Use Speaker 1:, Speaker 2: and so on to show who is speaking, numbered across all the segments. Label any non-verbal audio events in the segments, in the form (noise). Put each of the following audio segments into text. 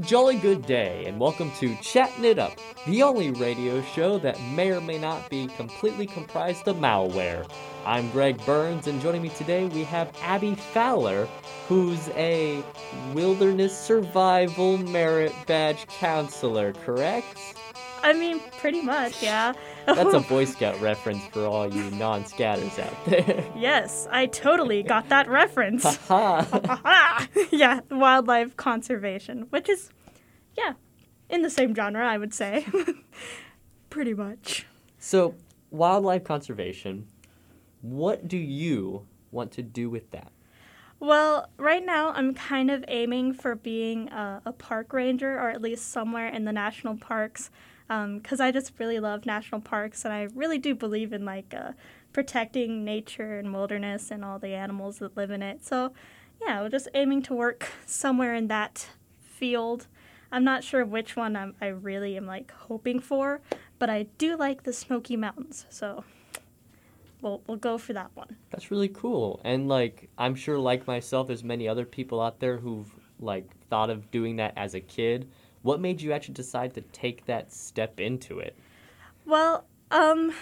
Speaker 1: Jolly good day, and welcome to Chatting It Up, the only radio show that may or may not be completely comprised of malware. I'm Greg Burns, and joining me today we have Abby Fowler, who's a wilderness survival merit badge counselor, correct?
Speaker 2: I mean, pretty much, yeah.
Speaker 1: That's a (laughs) Boy Scout reference for all you non Scouters out there. (laughs)
Speaker 2: yes, I totally got that reference. (laughs)
Speaker 1: Haha.
Speaker 2: yeah, wildlife conservation, which is, yeah, in the same genre, I would say. pretty much.
Speaker 1: so, wildlife conservation, what do you want to do with that?
Speaker 2: Well, right now I'm kind of aiming for being a, a park ranger or at least somewhere in the national parks because I just really love national parks and I really do believe in like uh, protecting nature and wilderness and all the animals that live in it. So, yeah, we're just aiming to work (laughs) somewhere in that field. I'm not sure which one I'm, I really am like hoping for, but I do like the Smoky Mountains, so we'll we'll go for that one.
Speaker 1: That's really cool. And like I'm sure like myself there's many other people out there who've like thought of doing that as a kid. What made you actually decide to take that step into it?
Speaker 2: Well, um,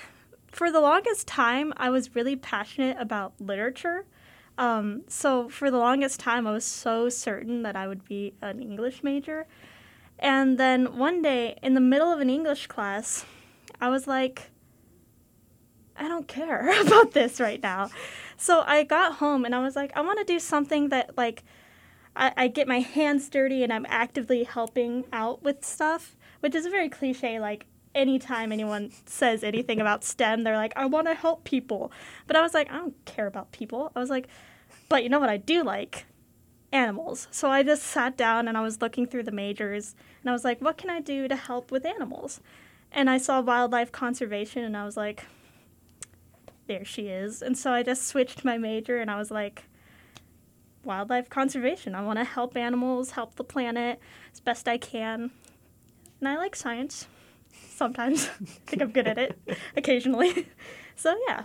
Speaker 2: for the longest time, I was really passionate about literature. Um, so for the longest time, I was so certain that I would be an English major. And then one day, in the middle of an English class, I was like, I don't care (laughs) about this right now. So I got home and I was like, I want to do something that like I, I get my hands dirty and I'm actively helping out with stuff, which is a very cliche. Like anytime anyone says anything about STEM, they're like, I want to help people. But I was like, I don't care about people. I was like, but you know what I do like? Animals. So I just sat down and I was looking through the majors and I was like, what can I do to help with animals? And I saw wildlife conservation and I was like, there she is. And so I just switched my major and I was like, wildlife conservation. I want to help animals, help the planet as best I can. And I like science sometimes. (laughs) I think I'm good at it (laughs) occasionally. (laughs) so yeah,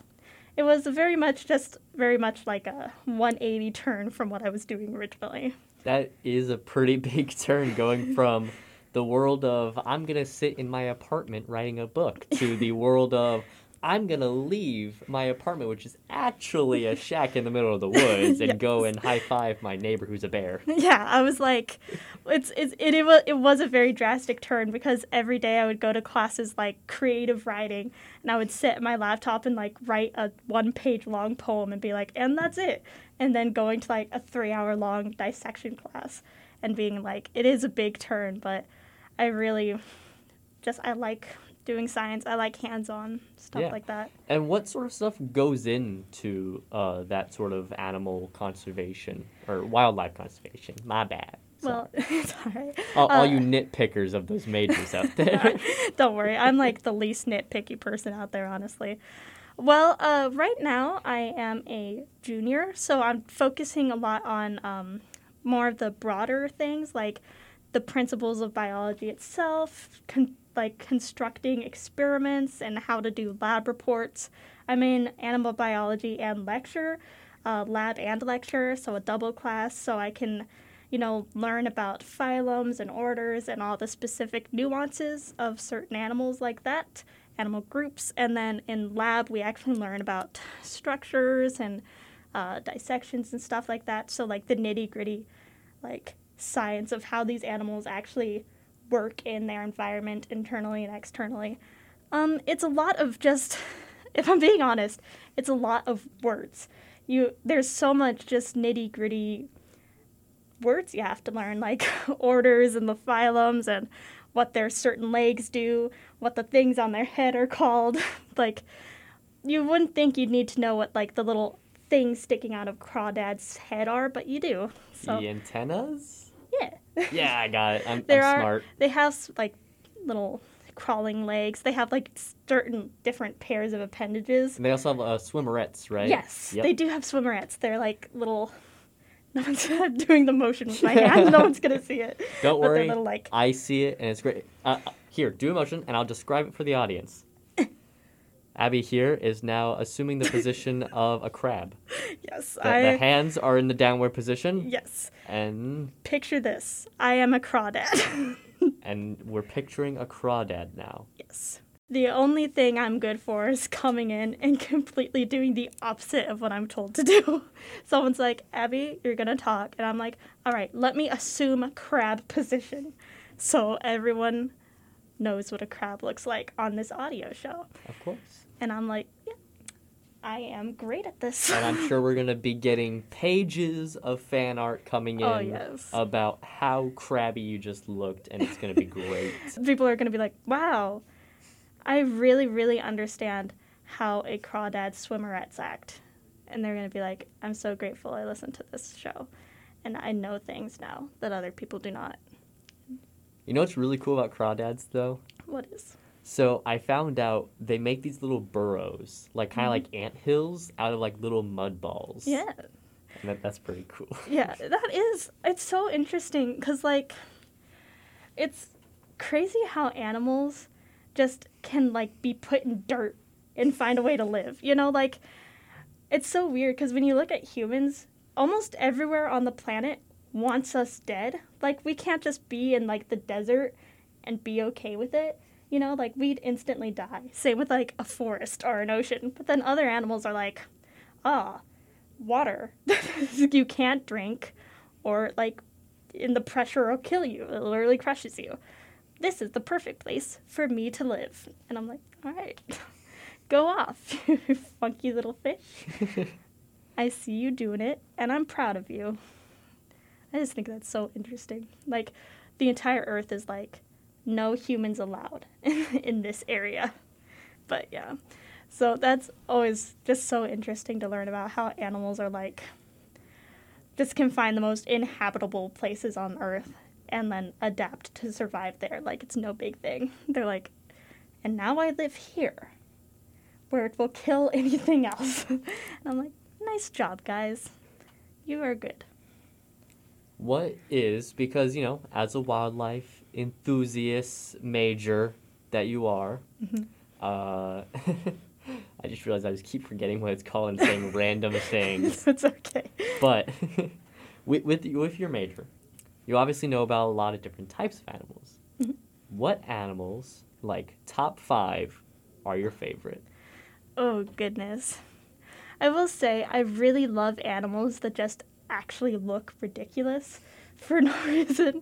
Speaker 2: it was very much just very much like a 180 turn from what I was doing originally.
Speaker 1: That is a pretty big turn going from the world of I'm going to sit in my apartment writing a book to the world of I'm going to leave my apartment which is actually a shack in the middle of the woods and (laughs) go and high five my neighbor who's a bear. (laughs)
Speaker 2: Yeah, I was like, it's, it's it, it was it was a very drastic turn because every day I would go to classes like creative writing and I would sit at my laptop and like write a one page long poem and be like, and that's it, and then going to like a three hour long dissection class and being like, it is a big turn, but I really just I like doing science. I like hands on stuff
Speaker 1: Yeah.
Speaker 2: like that.
Speaker 1: And what sort of stuff goes into uh, that sort of animal conservation or wildlife conservation? My bad. Sorry.
Speaker 2: Well, (laughs) it's alright.
Speaker 1: all, all
Speaker 2: uh,
Speaker 1: you nitpickers of those majors out (laughs) there.
Speaker 2: Don't worry, I'm like the least nitpicky person out there, honestly. Well, uh, right now I am a junior, so I'm focusing a lot on um, more of the broader things like the principles of biology itself, con- like constructing experiments and how to do lab reports. I'm in animal biology and lecture, uh, lab and lecture, so a double class, so I can you know, learn about phylums and orders and all the specific nuances of certain animals like that, animal groups. And then in lab, we actually learn about structures and uh, dissections and stuff like that. So, like the nitty gritty, like science of how these animals actually work in their environment internally and externally. Um, it's a lot of just, (laughs) if I'm being honest, it's a lot of words. You there's so much just nitty gritty words you have to learn, like (laughs) orders and the phylums and what their certain legs do, what the things on their head are called. (laughs) like, you wouldn't think you'd need to know what like the little things sticking out of Crawdad's head are, but you do. So
Speaker 1: the antennas?
Speaker 2: Yeah,
Speaker 1: I got it. I'm,
Speaker 2: there
Speaker 1: I'm
Speaker 2: are
Speaker 1: smart.
Speaker 2: they have like little crawling legs. They have like certain different pairs of appendages.
Speaker 1: And they also have uh, swimmerets, right?
Speaker 2: Yes,
Speaker 1: Yep.
Speaker 2: they do have swimmerets. They're like little. (laughs) No one's (laughs) doing the motion with my hand. No one's gonna see it. (laughs)
Speaker 1: Don't
Speaker 2: but
Speaker 1: worry.
Speaker 2: little like
Speaker 1: I see it, and it's great. Uh, uh, here, do a motion, and I'll describe it for the audience. Abby here is now assuming the position (laughs) of a crab.
Speaker 2: Yes,
Speaker 1: The,
Speaker 2: I.
Speaker 1: the hands are in the downward position,
Speaker 2: yes.
Speaker 1: and
Speaker 2: Picture this. I am a crawdad. (laughs)
Speaker 1: and we're picturing a crawdad now.
Speaker 2: yes. The only thing I'm good for is coming in and (laughs) completely doing the opposite of what I'm told to do. Someone's like, Abby, you're gonna talk. And I'm like, all right, let me assume a crab position. So everyone knows what a crab looks like on this audio show.
Speaker 1: Of course.
Speaker 2: And I'm like, yeah, I am great at this.
Speaker 1: And I'm sure we're gonna be (laughs) getting pages of fan art coming oh, in
Speaker 2: Oh, yes.
Speaker 1: about how crabby you just looked, and it's gonna be (laughs) great.
Speaker 2: people are going to be like, wow, I really, really understand how a crawdad swimmerets act. And they're going to be like, I'm so grateful I listened to this show. And I know things now that other people do not.
Speaker 1: you know what's really cool about crawdads, though?
Speaker 2: What is?
Speaker 1: So I found out they make these little burrows, like kind of
Speaker 2: Mhm.
Speaker 1: like ant hills, out of like little mud balls.
Speaker 2: Yeah.
Speaker 1: And that, that's pretty cool. (laughs)
Speaker 2: Yeah, that is. It's so interesting because, like, it's crazy how animals just can, like, be put in dirt and find a way to live. You know, like, it's so weird because when you look at humans, almost everywhere on the planet wants us dead. Like, we can't just be in, like, the desert and be okay with it. You know, like, we'd instantly die. Same with, like, a forest or an ocean. But then other animals are like, ah, water. (laughs) You can't drink or like in the pressure will kill you. It literally crushes you. This is the perfect place for me to live. And i'm like all right (laughs) go off (laughs) you funky little fish. I see you doing it and i'm proud of you. I just think that's so interesting. Like the entire earth is like no humans allowed (laughs) in this area but yeah so that's always just so interesting to learn about how animals are like just can find the most inhabitable places on earth and then adapt to survive there like it's no big thing. (laughs) They're like and now I live here where it will kill (laughs) anything else. and I'm like, nice job, guys. You are good.
Speaker 1: What is because you know, as a wildlife enthusiast major that you are,
Speaker 2: Mhm.
Speaker 1: uh, (laughs) I just realized I just keep forgetting what it's called and saying (laughs) random things. (laughs)
Speaker 2: it's okay.
Speaker 1: But with, with with your major, you obviously know about a lot of different types of animals.
Speaker 2: Mhm.
Speaker 1: What animals, like top five, are your favorite?
Speaker 2: Oh, goodness. I will say, I really love animals that just actually look ridiculous for (laughs) no reason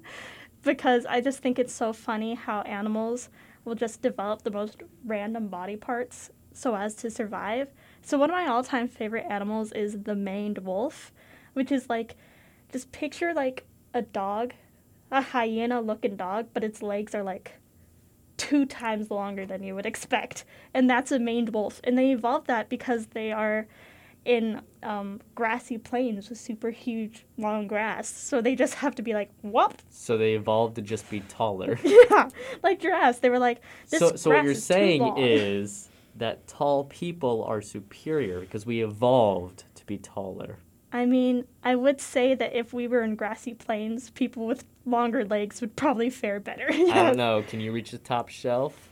Speaker 2: because I just think it's so funny how animals will just develop the most random body parts so as to survive. So, one of my all time favorite animals is the maned wolf, which is like just picture like a dog, a hyena looking dog, but its legs are like two times longer than you would expect. And that's a maned wolf. And they evolved that because they are in um, grassy plains with super huge long grass. So they just have to be like, whoop.
Speaker 1: So they evolved to just be taller. (laughs)
Speaker 2: yeah, like giraffes. They were like, this
Speaker 1: so so what you're
Speaker 2: is
Speaker 1: saying is that tall people are superior because we evolved to be taller.
Speaker 2: I mean, I would say that if we were in grassy plains, people with longer legs would probably fare better. (laughs)
Speaker 1: I don't know. Can you reach the top shelf?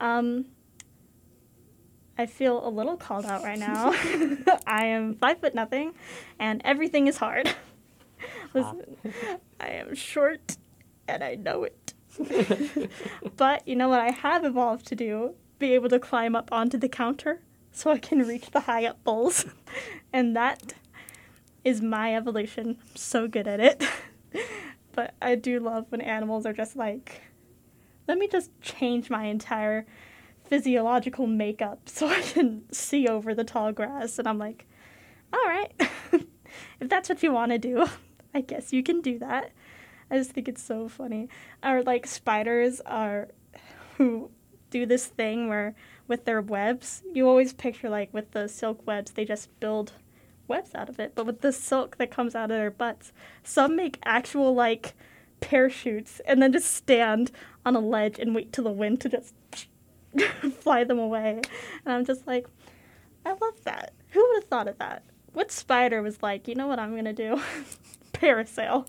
Speaker 2: Um, I feel a little called out right now. (laughs) I am five foot nothing, and everything is hard. (laughs) Listen, ah. I am short, and I know it. (laughs) but you know what I have evolved to do? Be able to climb up onto the counter so I can reach the high up bowls. and that is my evolution. I'm so good at it. but I do love when animals are just like, let me just change my entire physiological makeup (laughs) so I can see over the tall grass. And I'm like, all right, (laughs) if that's what you want to do, (laughs) I guess you can do that. I just think it's so funny. Or like spiders are who do this thing where with their webs, you always picture like with the silk webs, they just build webs out of it. But with the silk that comes out of their butts, some make actual like parachutes and then just stand on a ledge and wait till the wind to just (laughs) fly them away. And I'm just like, I love that. Who would have thought of that? What spider was like, you know what I'm gonna do? (laughs) Parasail.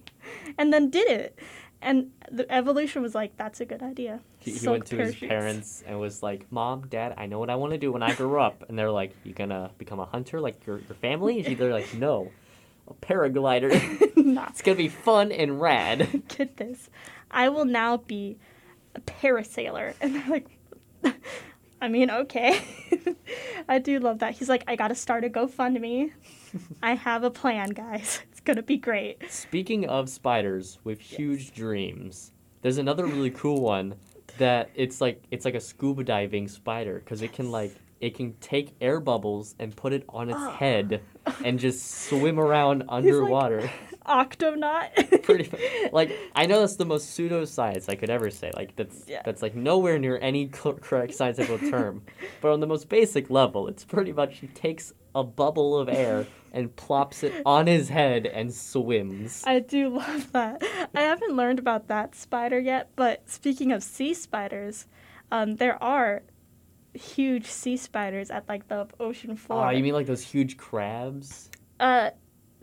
Speaker 2: And then did it. And the evolution was like, that's a good idea.
Speaker 1: He, he went to his parents and was like, "Mom, Dad, I know what I want to do when I grow up." And they're like, "You gonna become a hunter like your your family?" And they're like, "No, a paraglider. (laughs)
Speaker 2: Nah,
Speaker 1: it's gonna be fun and rad."
Speaker 2: get this. I will now be a parasailer. And they're like, (laughs) I mean, okay. (laughs) I do love that. He's like, I gotta start a GoFundMe. I have a plan, guys. (laughs) It's gonna be great.
Speaker 1: Speaking of spiders with huge dreams, there's another really cool one that it's like it's like a scuba diving spider because it can like it can take air bubbles and put it on its
Speaker 2: Oh.
Speaker 1: head and just swim around underwater.
Speaker 2: Octonaut. (laughs)
Speaker 1: Pretty (laughs) like I know that's the most pseudoscience I could ever say. Like that's
Speaker 2: Yeah.
Speaker 1: that's like nowhere near any co- correct scientific term. (laughs) But on the most basic level, it's pretty much he takes a bubble of air and plops it on his head and swims.
Speaker 2: I do love that. I haven't learned about that spider yet, but speaking of sea spiders, um, there are huge sea spiders at like the ocean floor.
Speaker 1: Oh, you mean like those huge crabs?
Speaker 2: Uh,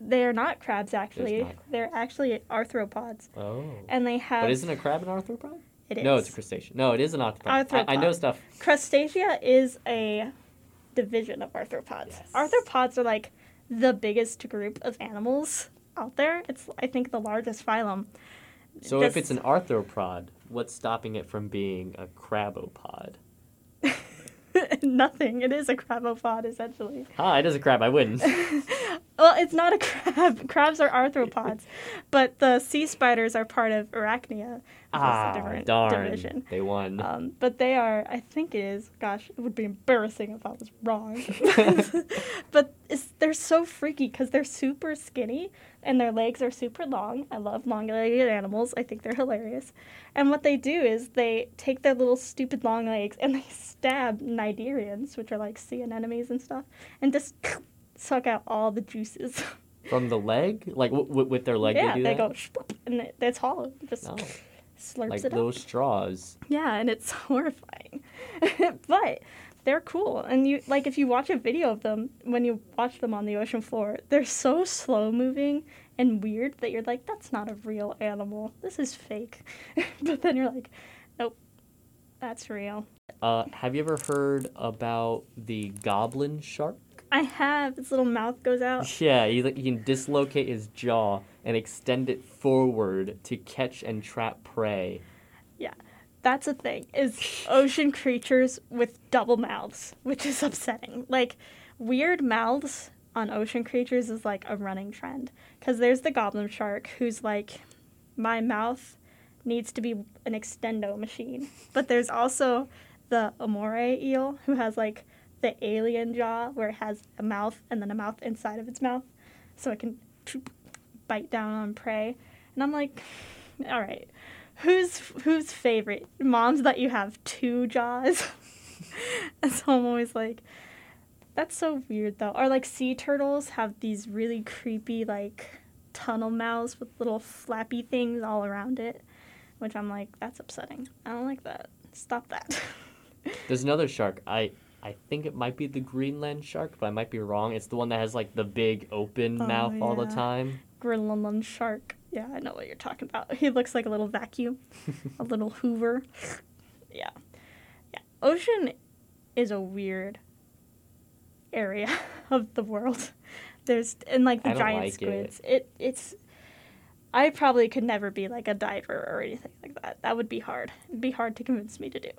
Speaker 2: they're not crabs actually.
Speaker 1: not.
Speaker 2: They're actually arthropods,
Speaker 1: Oh.
Speaker 2: and they have.
Speaker 1: But isn't a crab an arthropod?
Speaker 2: it is.
Speaker 1: No, it's a crustacean. No, it is an arthropod. I, I know stuff.
Speaker 2: Crustacea is a division of arthropods.
Speaker 1: Yes.
Speaker 2: Arthropods are like the biggest group of animals out there. It's I think the largest phylum.
Speaker 1: So if it's an arthropod, what's stopping it from being a crabopod? (laughs)
Speaker 2: Nothing. It is a crabopod essentially.
Speaker 1: Ah, it is a crab. I win. (laughs)
Speaker 2: Well, it's not a (laughs) crab. Crabs are arthropods, but the sea spiders are part of Arachnia, which is a
Speaker 1: ah,
Speaker 2: different
Speaker 1: darn.
Speaker 2: division.
Speaker 1: They won.
Speaker 2: Um, but they are, I think it is. Gosh, it would be embarrassing if I was wrong. (laughs) (laughs) but it's, they're so freaky because they're super skinny and their legs are super long. I love long-legged animals. I think they're hilarious. And what they do is they take their little stupid long legs and they stab cnidarians, which are like sea anemones and stuff, and just suck out all the juices. (laughs)
Speaker 1: From the leg? Like w- w- with their leg
Speaker 2: yeah,
Speaker 1: they do
Speaker 2: they
Speaker 1: that?
Speaker 2: go and it, it's hollow. Just
Speaker 1: No,
Speaker 2: slurps
Speaker 1: like
Speaker 2: it up.
Speaker 1: little straws.
Speaker 2: Yeah, and it's (laughs) horrifying. (laughs) but they're cool. And you like if you watch a video of them when you watch them on the ocean floor, they're so slow moving and weird that you're like that's not a real animal. This is fake. but then you're like, nope. That's real.
Speaker 1: Uh, have you ever heard about the goblin shark?
Speaker 2: I have His little mouth goes out. (laughs)
Speaker 1: Yeah, you, you can dislocate his jaw and extend it forward to catch and trap prey.
Speaker 2: Yeah, that's a thing. Is (laughs) ocean creatures with double mouths, which is upsetting. Like weird mouths on ocean creatures is like a running trend because there's the goblin shark who's like my mouth needs to be an extendo machine. But there's also the moray eel who has like the alien jaw where it has a mouth and then a mouth inside of its mouth so it can bite down on prey. And I'm like, (sighs) all right, who's who's favorite moms that you have two jaws? (laughs) and so I'm always like, that's so weird though. Or like sea turtles have these really creepy like tunnel mouths with little flappy things all around it, which I'm like, that's upsetting. I don't like that. Stop that. (laughs)
Speaker 1: There's another shark. I I think it might be the Greenland shark, but I might be wrong. It's the one that has like the big open
Speaker 2: Oh,
Speaker 1: mouth all the time.
Speaker 2: Greenland shark. Yeah, I know what you're talking about. (laughs) He looks like a little vacuum, a (laughs) little Hoover. Yeah, yeah. Ocean is a weird area (laughs) of the world. There's and like the giant
Speaker 1: like it.
Speaker 2: squids. It. it's. I probably could never be like a diver or anything like that. That would be hard. It'd be hard to convince me to do.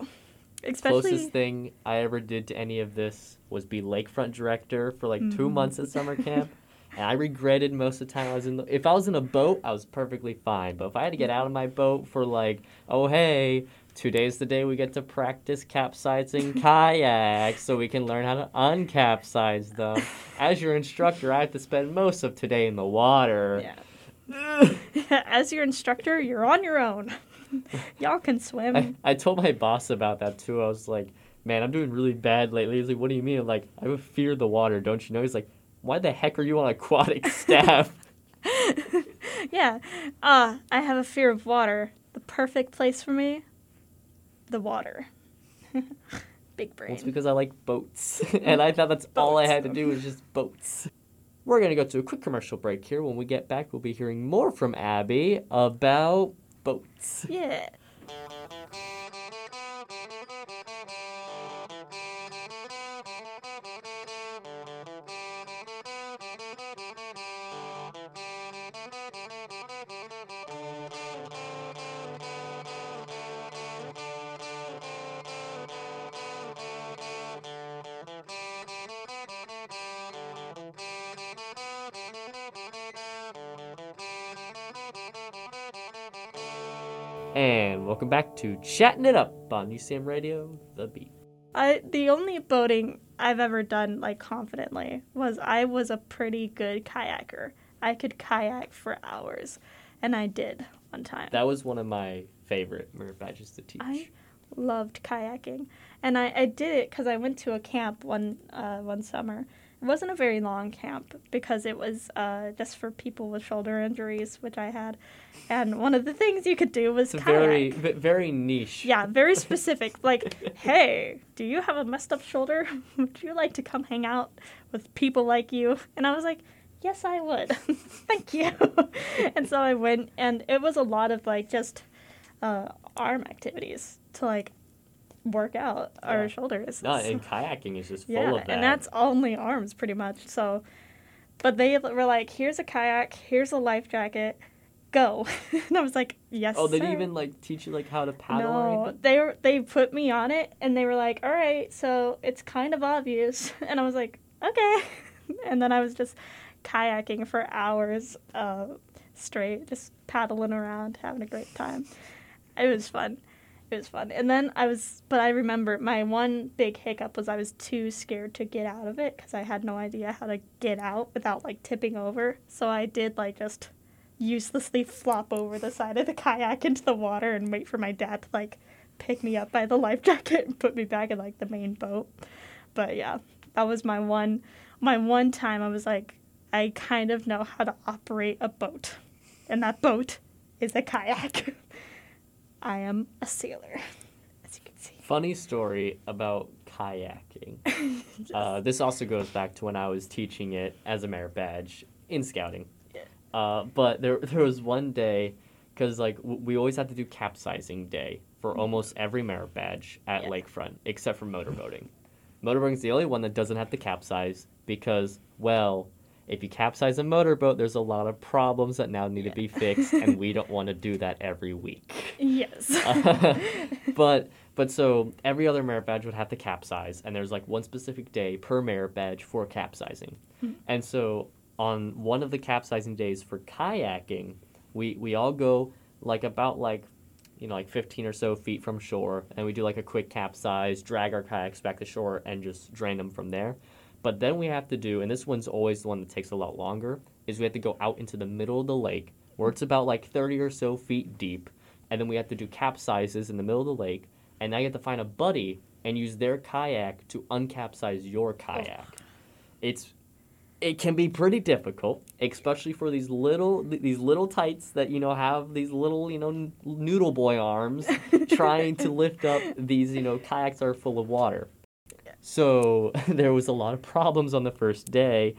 Speaker 2: Especially
Speaker 1: Closest thing I ever did to any of this was be lakefront director for like two
Speaker 2: Mhm.
Speaker 1: months at summer camp. And I regretted most of the time I was in the. If I was in a boat, I was perfectly fine. But if I had to get out of my boat for like, oh hey, today's the day we get to practice capsizing (laughs) kayaks, so we can learn how to uncapsize them. As your instructor, I have to spend most of today in the water.
Speaker 2: Yeah. (laughs) As your instructor, you're on your own. (laughs) Y'all can swim.
Speaker 1: I, I told my boss about that too. I was like, man, I'm doing really bad lately. He's like, what do you mean? I'm like, I have a fear of the water, don't you know? He's like, why the heck are you on aquatic (laughs) staff? (laughs)
Speaker 2: yeah. Uh, I have a fear of water. The perfect place for me, the water. Big brain.
Speaker 1: Well, it's because I like boats. and I thought that's all I had to do was just boats. We're going to go to a quick commercial break here. When we get back, we'll be hearing more from Abby about boats.
Speaker 2: Yeah.
Speaker 1: Back to Chatting It Up on UCM Radio, The Beat.
Speaker 2: I the only boating I've ever done like confidently was I was a pretty good kayaker. I could kayak for hours, and I did one time.
Speaker 1: That was one of my favorite merit badges to teach.
Speaker 2: I loved kayaking, and I, I did it because I went to a camp one uh, one summer. Wasn't a very long camp because it was uh, just for people with shoulder injuries, which I had. And one of the things you could do was
Speaker 1: it's
Speaker 2: kayak.
Speaker 1: very, v- very niche.
Speaker 2: Yeah, very (laughs) specific. like, hey, do you have a messed up shoulder? (laughs) Would you like to come hang out with people like you? And I was like, yes, I would. (laughs) Thank you. and so I went, and it was a lot of like just uh, arm activities to like work out our shoulders.
Speaker 1: No, (laughs) and kayaking is just full
Speaker 2: yeah,
Speaker 1: of that.
Speaker 2: and that's only arms pretty much. So, but they were like, here's a kayak, here's a life jacket, go. (laughs) and I was like, yes.
Speaker 1: oh, they didn't even like teach you like how to paddle or
Speaker 2: No,
Speaker 1: anything.
Speaker 2: they were, they put me on it and they were like, "All right, so it's kind of obvious," (laughs) and I was like, "Okay," and then I was just kayaking for hours uh, straight, just paddling around, having a great time. It was fun. It was fun. And then I was, but I remember my one big hiccup was I was too scared to get out of it because I had no idea how to get out without like tipping over. So I did like just uselessly (laughs) flop over the side of the kayak into the water and wait for my dad to like pick me up by the life (laughs) jacket and put me back in like the main boat. But yeah, that was my one my one time I was like I kind of know how to operate a boat. And that boat is a kayak. (laughs) I am a sailor, (laughs) as you can see.
Speaker 1: Funny story about kayaking. (laughs) uh, this also goes back to when I was teaching it as a merit badge in scouting.
Speaker 2: Yeah.
Speaker 1: Uh, but there, (laughs) there was one day, because like w- we always had to do capsizing day for almost every merit badge at
Speaker 2: Yeah.
Speaker 1: lakefront, except for motorboating. Motorboating's the only one that doesn't have to capsize because, well, if you capsize a motorboat, there's a lot of problems that now need to be fixed, and we don't want to do that every week.
Speaker 2: Yes. (laughs)
Speaker 1: but but so every other merit badge would have to capsize, and there's like one specific day per merit badge for capsizing. Hmm. And so on one of the capsizing days for kayaking, we we all go like about like you know like 15 or so feet from shore, and we do like a quick capsize, drag our kayaks back to shore, and just drain them from there. But then we have to do, and this one's always the one that takes a lot longer, is we have to go out into the middle of the lake where it's about like 30 or so feet deep, and then we have to do capsizes in the middle of the lake, and now you have to find a buddy and use their kayak to uncapsize your kayak. It's it can be pretty difficult, especially for these little these little tights that you know have these little you know noodle boy arms (laughs) trying to lift up these you know kayaks that are full of water. So (laughs) there was a lot of problems on the first day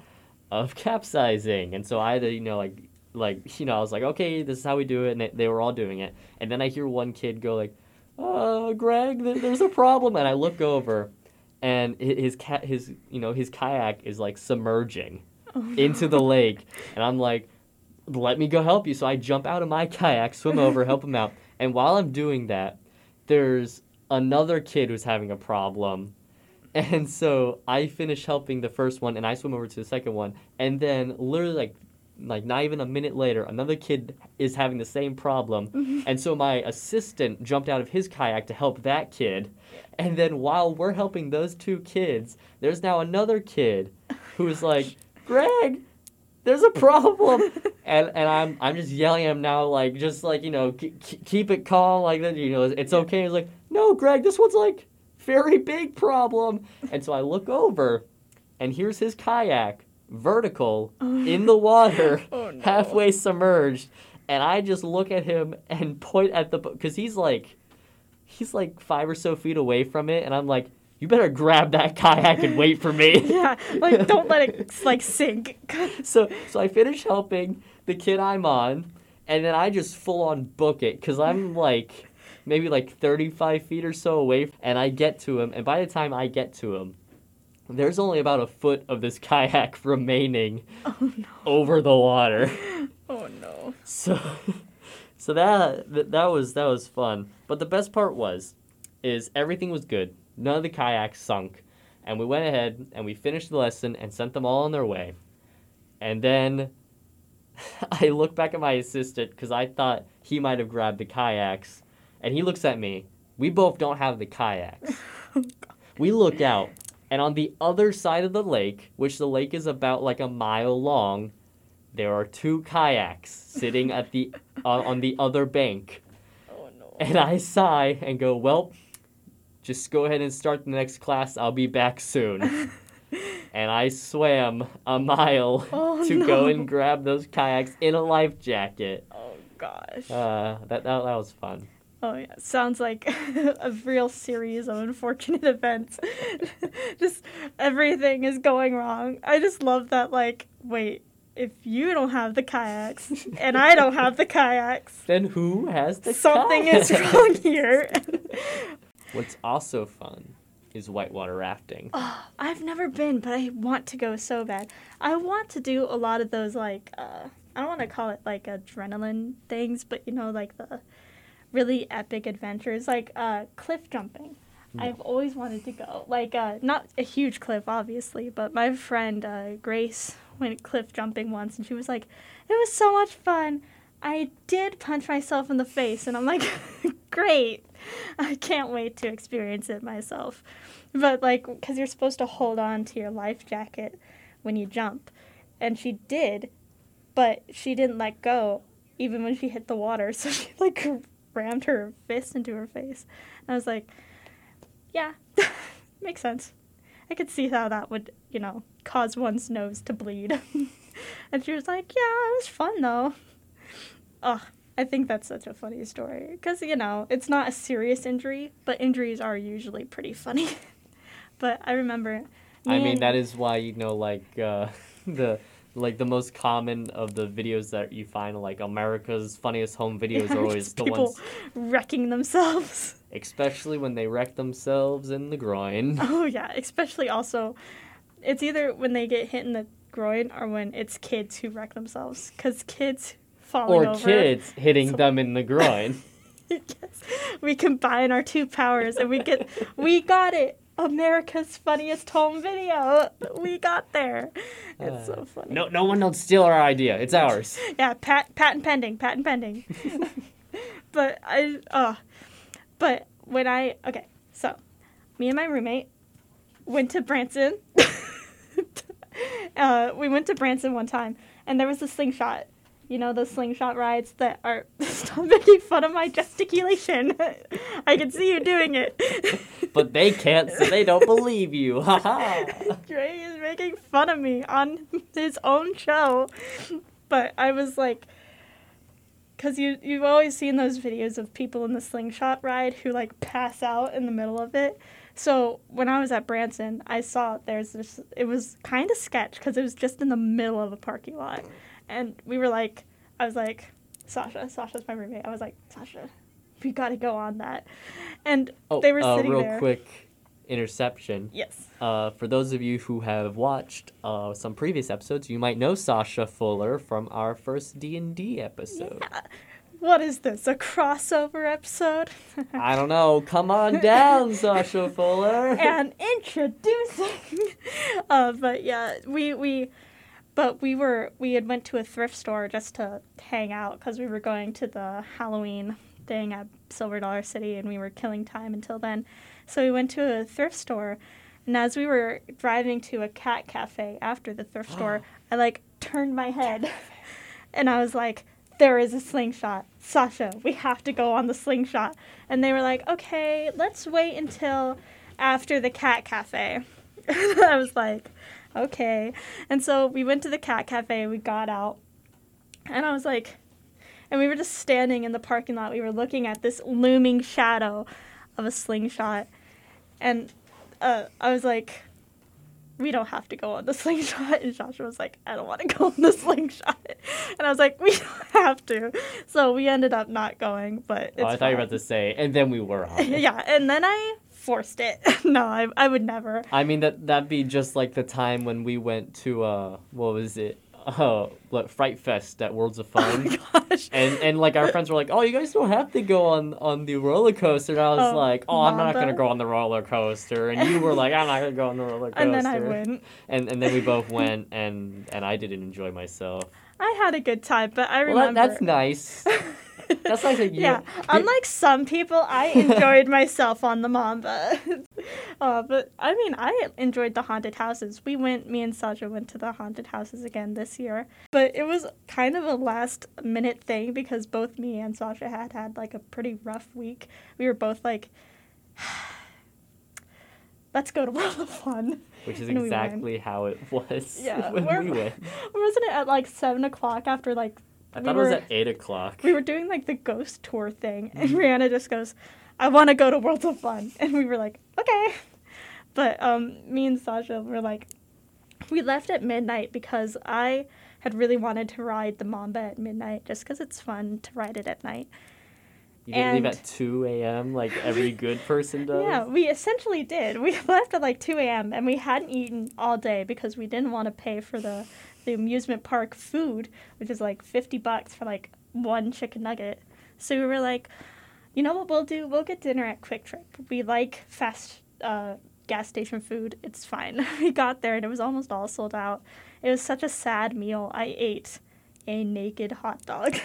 Speaker 1: of capsizing, and so I had to you know like like (laughs) you know I was like okay this is how we do it, and they, they were all doing it, and then I hear one kid go like, "Uh, Greg, there, there's a problem," and I look over, and his cat his you know his kayak is like submerging into the lake, and I'm like, "Let me go help you." So I jump out of my kayak, swim over, (laughs) help him out, and while I'm doing that, there's another kid who's having a problem. And so I finish helping the first one and I swim over to the second one. And then literally like like not even a minute later another kid is having the same problem. Mm-hmm. And so my assistant jumped out of his kayak to help that kid. And then while we're helping those two kids there's now another kid who's like (laughs) Greg there's a problem. (laughs) And and I'm I'm just yelling at him now like just like you know keep, keep it calm like that you know it's okay. He's like no Greg this one's like very big problem. And so I look over and here's his kayak vertical oh. in the water (laughs)
Speaker 2: Oh, no.
Speaker 1: halfway submerged and I just look at him and point at the because he's like he's like five or so feet away from it and I'm like you better grab that kayak and wait for me (laughs)
Speaker 2: yeah, like don't let it (laughs) like sink.
Speaker 1: so so I finish helping the kid I'm on, and then I just full on book it because I'm like maybe like 35 feet or so away, and I get to him, and by the time I get to him, there's only about a foot of this kayak (laughs) remaining
Speaker 2: Oh no.
Speaker 1: over the water. (laughs) (laughs)
Speaker 2: Oh no.
Speaker 1: So, so that that that was that was fun. But the best part was, is everything was good. None of the kayaks sunk, and we went ahead and we finished the lesson and sent them all on their way. And then, I look back at my assistant because I thought he might have grabbed the kayaks, and he looks at me. We both don't have the kayaks. Oh, we look out, and on the other side of the lake, which the lake is about like a mile long, there are two kayaks sitting at the (laughs) uh, on the other bank.
Speaker 2: Oh no.
Speaker 1: And I sigh and go, "Well, just go ahead and start the next class. I'll be back soon." (laughs) and I swam a mile
Speaker 2: Oh, (laughs)
Speaker 1: to go and grab those kayaks in a life jacket.
Speaker 2: Oh gosh.
Speaker 1: Uh, that, that that was fun.
Speaker 2: Oh yeah, sounds like (laughs) a real series of unfortunate (laughs) events. (laughs) just everything is going wrong. I just love that like wait, if you don't have the kayaks and I don't have the kayaks,
Speaker 1: Then who has the
Speaker 2: something is wrong here.
Speaker 1: What's also fun is whitewater rafting.
Speaker 2: oh, I've never been, but I want to go so bad. I want to do a lot of those like uh I don't want to call it like adrenaline things, but you know like the really epic adventures like uh cliff jumping. I've always wanted to go. Like uh not a huge cliff obviously, but my friend uh Grace went cliff jumping once and she was like, "It was so much fun." I did punch myself in the face and I'm like, (laughs) "Great. I can't wait to experience it myself." But like cuz you're supposed to hold on to your life jacket when you jump. And she did, but she didn't let go even when she hit the water. (laughs) So she like rammed her fist into her face. And I was like, yeah, (laughs) makes sense. I could see how that would, you know, cause one's nose to bleed. (laughs) and she was like, yeah, it was fun though. Oh, I think that's such a funny story. Because, you know, it's not a serious injury, but injuries are usually pretty funny. (laughs) but I remember.
Speaker 1: I mean, that is why you know, like uh, the like the most common of the videos that you find, like America's funniest home videos,
Speaker 2: Yeah,
Speaker 1: are (laughs) always the
Speaker 2: people
Speaker 1: ones,
Speaker 2: wrecking themselves.
Speaker 1: especially when they wreck themselves in the groin. (laughs)
Speaker 2: Oh yeah, especially also, it's either when they get hit in the groin or when it's kids who wreck themselves. Cause kids falling
Speaker 1: or
Speaker 2: over.
Speaker 1: kids hitting
Speaker 2: So-
Speaker 1: them in the (laughs) groin.
Speaker 2: yes, we combine our two powers and we get we got it. America's funniest home video. We got there. It's
Speaker 1: Uh,
Speaker 2: so funny.
Speaker 1: no, no one will steal our idea. It's ours. (laughs)
Speaker 2: Yeah, pat, patent pending, patent pending. (laughs) (laughs) but I, uh, but when I, okay, so me and my roommate went to Branson. uh, we went to Branson one time, and there was a slingshot. You know those slingshot rides that are. (laughs) Stop making fun of my gesticulation. (laughs) I can see you doing it. (laughs)
Speaker 1: But they can't, so they don't believe you. Ha ha.
Speaker 2: Dre is making fun of me on his own show. But I was like, because you, you've always seen those videos of people in the slingshot ride who like pass out in the middle of it. So when I was at Branson, I saw there's this, it was kind of sketch because it was just in the middle of a parking lot. And we were like, I was like, Sasha, Sasha's my roommate. I was like, Sasha, we got to go on that. And
Speaker 1: Oh,
Speaker 2: they were
Speaker 1: uh,
Speaker 2: sitting
Speaker 1: real
Speaker 2: there.
Speaker 1: quick interception.
Speaker 2: Yes.
Speaker 1: Uh, for those of you who have watched uh, some previous episodes, you might know Sasha Fuller from our first D and D episode.
Speaker 2: Yeah. What is this? A crossover episode? (laughs)
Speaker 1: I don't know. Come on down, Sasha (laughs) Fuller.
Speaker 2: and introducing. (laughs) uh, but yeah, we we, but we were we had went to a thrift store just to hang out because we were going to the Halloween thing at Silver Dollar City and we were killing time until then. So we went to a thrift store, and as we were driving to a cat cafe after the thrift (gasps) store, I like turned my (laughs) head, and I was like. There is a slingshot. Sasha, we have to go on the slingshot. And they were like, okay, let's wait until after the cat cafe. (laughs) I was like, okay. And so we went to the cat cafe, we got out, and I was like, and we were just standing in the parking lot. We were looking at this looming shadow of a slingshot. And uh, I was like, we don't have to go on the (laughs) slingshot. And Joshua was like, I don't want to go on the slingshot. (laughs) And I was like, we don't (laughs) have to. So we ended up not going, but it's
Speaker 1: oh, I thought you were about to say, and then we were on.
Speaker 2: yeah, and then I forced it. (laughs) no, I, I would never.
Speaker 1: I mean that that'd be just like the time when we went to uh what was it? (laughs) Uh what Fright Fest at Worlds of (laughs)
Speaker 2: Oh
Speaker 1: Fun.
Speaker 2: my gosh.
Speaker 1: And and like our friends were like, "Oh, you guys don't have to go on on the roller coaster." And I was
Speaker 2: Oh,
Speaker 1: like, "Oh, I'm not gonna go on the roller coaster." And you were like, "I'm not gonna go on the roller coaster."
Speaker 2: and then I went.
Speaker 1: And and then we both went, and and I didn't enjoy myself.
Speaker 2: I had a good time, but I remember.
Speaker 1: Well, that, that's nice. (laughs) That's nice that you.
Speaker 2: yeah, unlike some people, I (laughs) enjoyed myself on the Mamba. (laughs) uh, but I mean, I enjoyed the haunted houses. We went, me and Sasha went to the haunted houses again this year. But it was kind of a last minute thing because both me and Sasha had had like a pretty rough week. We were both like, (sighs) let's go to World of Fun.
Speaker 1: Which is
Speaker 2: and we
Speaker 1: exactly how it (laughs) was
Speaker 2: Yeah, (laughs)
Speaker 1: when
Speaker 2: we're-
Speaker 1: we went.
Speaker 2: Wasn't it at like 7 o'clock after like
Speaker 1: I
Speaker 2: we
Speaker 1: thought it was at eight o'clock.
Speaker 2: we were doing like the ghost tour thing, and
Speaker 1: Mm-hmm.
Speaker 2: Rihanna just goes, "I want to go to Worlds of Fun," (laughs) and we were like, "Okay," but um, me and Sasha were like, we left at midnight because I had really wanted to ride the Mamba at midnight just because it's fun to ride it at night.
Speaker 1: You didn't leave at two a.m. like every (laughs) good person does.
Speaker 2: Yeah, we essentially did. We (laughs) left at like 2 a.m. and we hadn't eaten all day because we didn't want to pay for the, the amusement park food, which is like 50 bucks for like one chicken nugget. So we were like, you know what we'll do? We'll get dinner at QuikTrip. We like fast uh, gas station food. It's fine. (laughs) we got there and it was almost all sold out. It was such a sad meal. I ate a naked hot dog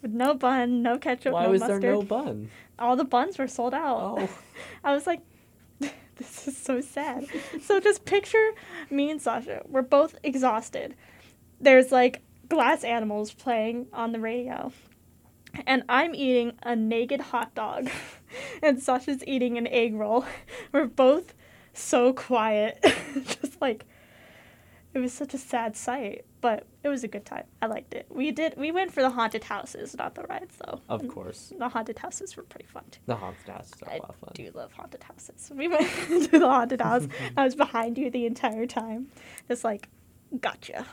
Speaker 2: with no bun, no ketchup,
Speaker 1: Why
Speaker 2: no
Speaker 1: was
Speaker 2: mustard.
Speaker 1: there no bun?
Speaker 2: all the buns were sold out.
Speaker 1: Oh. (laughs)
Speaker 2: I was like, (laughs) this is so sad. So just picture me and Sasha. We're both exhausted. There's like glass animals playing on the radio. And I'm eating a naked hot dog. (laughs) And Sasha's eating an egg roll. We're both so quiet. just like it was such a sad sight. But it was a good time. I liked it. We did we went for the haunted houses, not the rides though.
Speaker 1: Of mm. course,
Speaker 2: The haunted houses were pretty fun too.
Speaker 1: the haunted houses are
Speaker 2: I
Speaker 1: a lot of fun.
Speaker 2: do love haunted houses. We (laughs) went (laughs) to the haunted house. (laughs) I was behind you the entire time. Just like, gotcha.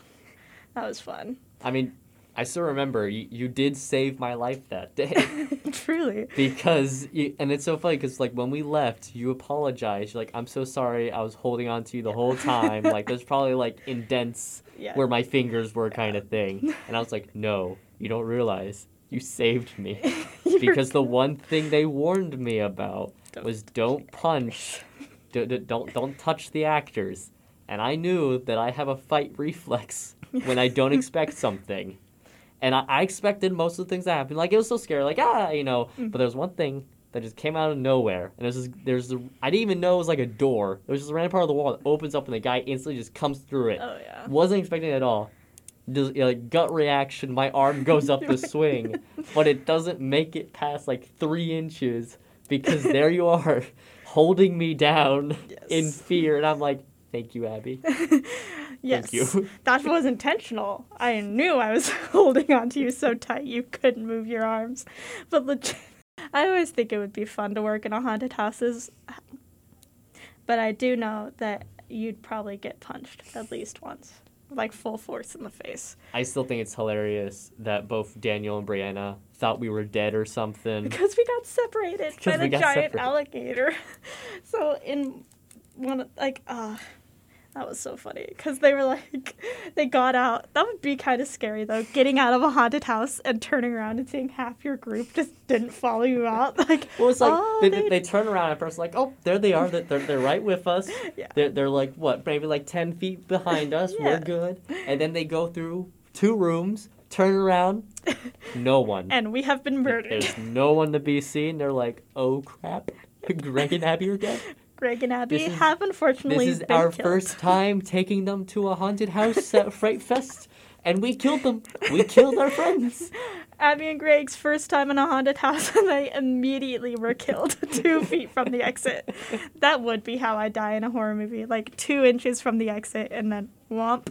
Speaker 2: That was fun.
Speaker 1: I mean, I still remember you, you did save my life that day (laughs)
Speaker 2: Truly.
Speaker 1: because you, and it's so funny because like when we left, you apologized. You're like, "I'm so sorry. I was holding on to you the whole time. like there's probably like indents
Speaker 2: Yeah.
Speaker 1: where my fingers were, kind of thing." And I was like, "No, you don't realize you saved me." (laughs) Because the (laughs) one thing they warned me about
Speaker 2: Don't
Speaker 1: was don't punch, d- d- don't don't touch the actors, and I knew that I have a fight reflex when I don't expect something, and I, I expected most of the things that happened. Like it was so scary, like ah, you know.
Speaker 2: Mm.
Speaker 1: But there's one thing that just came out of nowhere, and there's this, there's the I didn't even know it was like a door. It was just a random part of the wall that opens up, and the guy instantly just comes through it.
Speaker 2: Oh yeah.
Speaker 1: Wasn't expecting it at all. Just, you know, like gut reaction, my arm goes up the (laughs) swing, but it doesn't make it past like three inches because (laughs) there you are, holding me down in fear, and I'm like, "Thank you, Abby. (laughs)
Speaker 2: yes.
Speaker 1: Thank you."
Speaker 2: That was intentional. I knew I was (laughs) holding onto you so tight you couldn't move your arms. But legit, (laughs) I always think it would be fun to work in a haunted houses. But I do know that you'd probably get punched at least once, like full force in the face.
Speaker 1: I still think it's hilarious that both Daniel and Brianna thought we were dead or something.
Speaker 2: Because we got separated (laughs) by the giant
Speaker 1: separated.
Speaker 2: alligator. so in one of- like uh that was so funny because they were like (laughs) they got out. That would be kind of scary though, getting out of a haunted house and turning around and seeing half your group just didn't follow you out. (laughs) Like
Speaker 1: Well, it's like
Speaker 2: oh,
Speaker 1: they, they, they turn around at first, like, "Oh, there they are. They're, they're, right with us." (laughs)
Speaker 2: Yeah.
Speaker 1: They're, they're like what, maybe like ten feet behind us.
Speaker 2: Yeah.
Speaker 1: We're good. And then they go through two rooms, turn around, no one.
Speaker 2: and we have been murdered.
Speaker 1: There's no one to be seen. They're like, oh crap, Greg and Abby are dead.
Speaker 2: Greg and Abby
Speaker 1: is-
Speaker 2: have unfortunately
Speaker 1: This is our
Speaker 2: killed.
Speaker 1: first time taking them to a haunted house at Fright Fest, and we killed them. We killed our friends. (laughs)
Speaker 2: Abby and Greg's first time in a haunted house, (laughs) and they immediately were killed (laughs) two feet from the exit. That would be how I die in a horror movie, like two inches from the exit, and then whomp,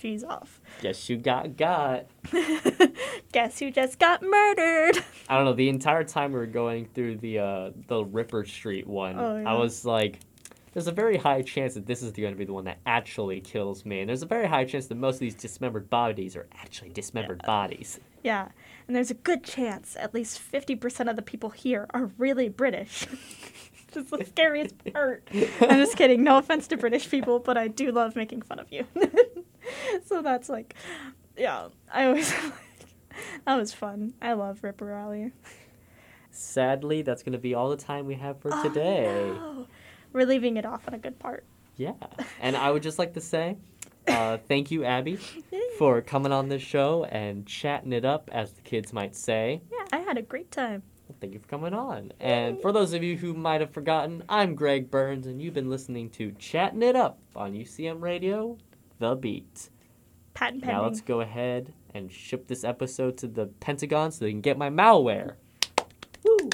Speaker 2: she's off.
Speaker 1: Yes, you got got. (laughs)
Speaker 2: Guess who just got murdered?
Speaker 1: I don't know. The entire time we were going through the uh, the Ripper Street one,
Speaker 2: Oh,
Speaker 1: I was like, there's a very high chance that this is going to be the one that actually kills me. And there's a very high chance that most of these dismembered bodies are actually dismembered bodies.
Speaker 2: Yeah, and there's a good chance at least 50% of the people here are really British. (laughs) Just the scariest part. I'm just kidding. No offense to British people, but I do love making fun of you. (laughs) (laughs) so that's like, yeah, I always (laughs) like, that was fun. I love Ripper Rally.
Speaker 1: Sadly, that's going to be all the time we have for
Speaker 2: Oh,
Speaker 1: today.
Speaker 2: no. We're leaving it off on a good part.
Speaker 1: Yeah. And I would just like to say uh, (laughs) thank you, Abby, for coming on this show and chatting it up, as the kids might say.
Speaker 2: Yeah, I had a great time.
Speaker 1: Well, Thank you for coming on. And for those of you who might have forgotten, I'm Greg Burns, and you've been listening to Chatting It Up on UCM Radio, the beat.
Speaker 2: Patent pending.
Speaker 1: Now let's go ahead and ship this episode to the Pentagon so they can get my malware. Woo!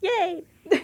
Speaker 2: Yay! (laughs)